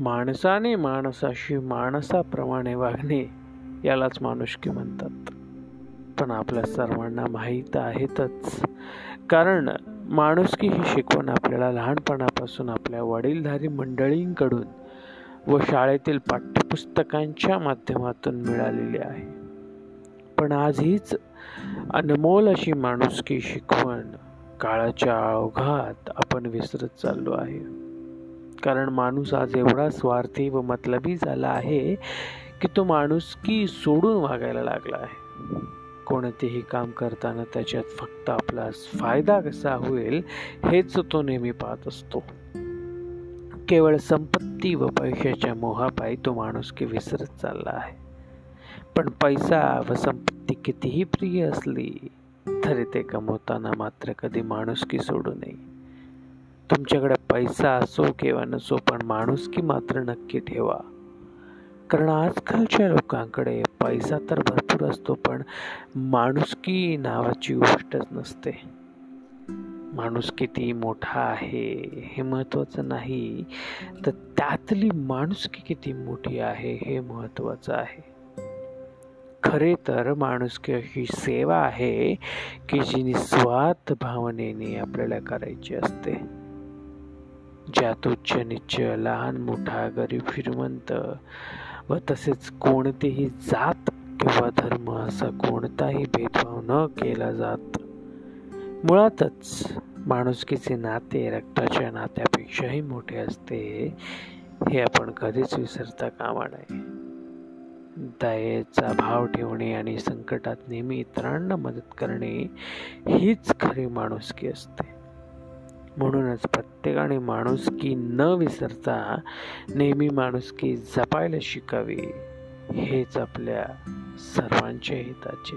माणसाने माणसाशी माणसाप्रमाणे वागणे यालाच माणुसकी म्हणतात. पण आपल्या सर्वांना माहीत आहेतच. कारण माणुसकी ही शिकवण आपल्याला लहानपणापासून आपल्या वडीलधारी मंडळींकडून व शाळेतील पाठ्यपुस्तकांच्या माध्यमातून मिळालेली आहे. पण आज हीच अनमोल अशी माणुसकी शिकवण काळाच्या ओघात आपण विसरत चाललो आहे. कारण माणूस आज एवढा स्वार्थी व मतलबी झाला आहे की तो माणुसकी सोडून वागायला लागला आहे. कोणतेही काम करताना त्याच्यात फक्त आपला फायदा कसा होईल हेच तो नेहमी पाहत असतो. केवळ संपत्ती व पैशाच्या मोहापायी तो माणुसकी विसरत चालला आहे. पण पैसा व संपत्ती कितीही प्रिय असली तरी ते कमवताना मात्र कधी माणुसकी सोडू नये. तुमच्याकडे पैसा असो किंवा नसो पण माणुसकी मात्र नक्की ठेवा. कारण आजकालच्या लोकांकडे पैसा तर भरपूर असतो पण माणुसकी नावाची गोष्टच नसते. माणूस किती मोठा आहे हे महत्त्वाचं नाही. तर त्यातली माणुसकी किती मोठी आहे हे महत्त्वाचं आहे. खरे तर माणुसकी अशी सेवा आहे की जी निस्वार्थ भावनेने आपल्याला करायची असते. ज्यात उच्च निच्च लहान मोठा गरीब श्रीमंत. व तसेच कोणतेही जात किंवा धर्म असा कोणताही भेदभाव न केला जात. मुळातच माणुसकीचे नाते रक्ताच्या नात्यापेक्षाही मोठे असते हे आपण कधीच विसरता कामा नये. दयेचा भाव ठेवणे आणि संकटात नेहमी इतरांना मदत करणे हीच खरी माणुसकी असते. म्हणूनच प्रत्येकाने माणुसकी न विसरता नेहमी माणुसकी जपायला शिकावी हेच आपल्या सर्वांच्या हिताचे.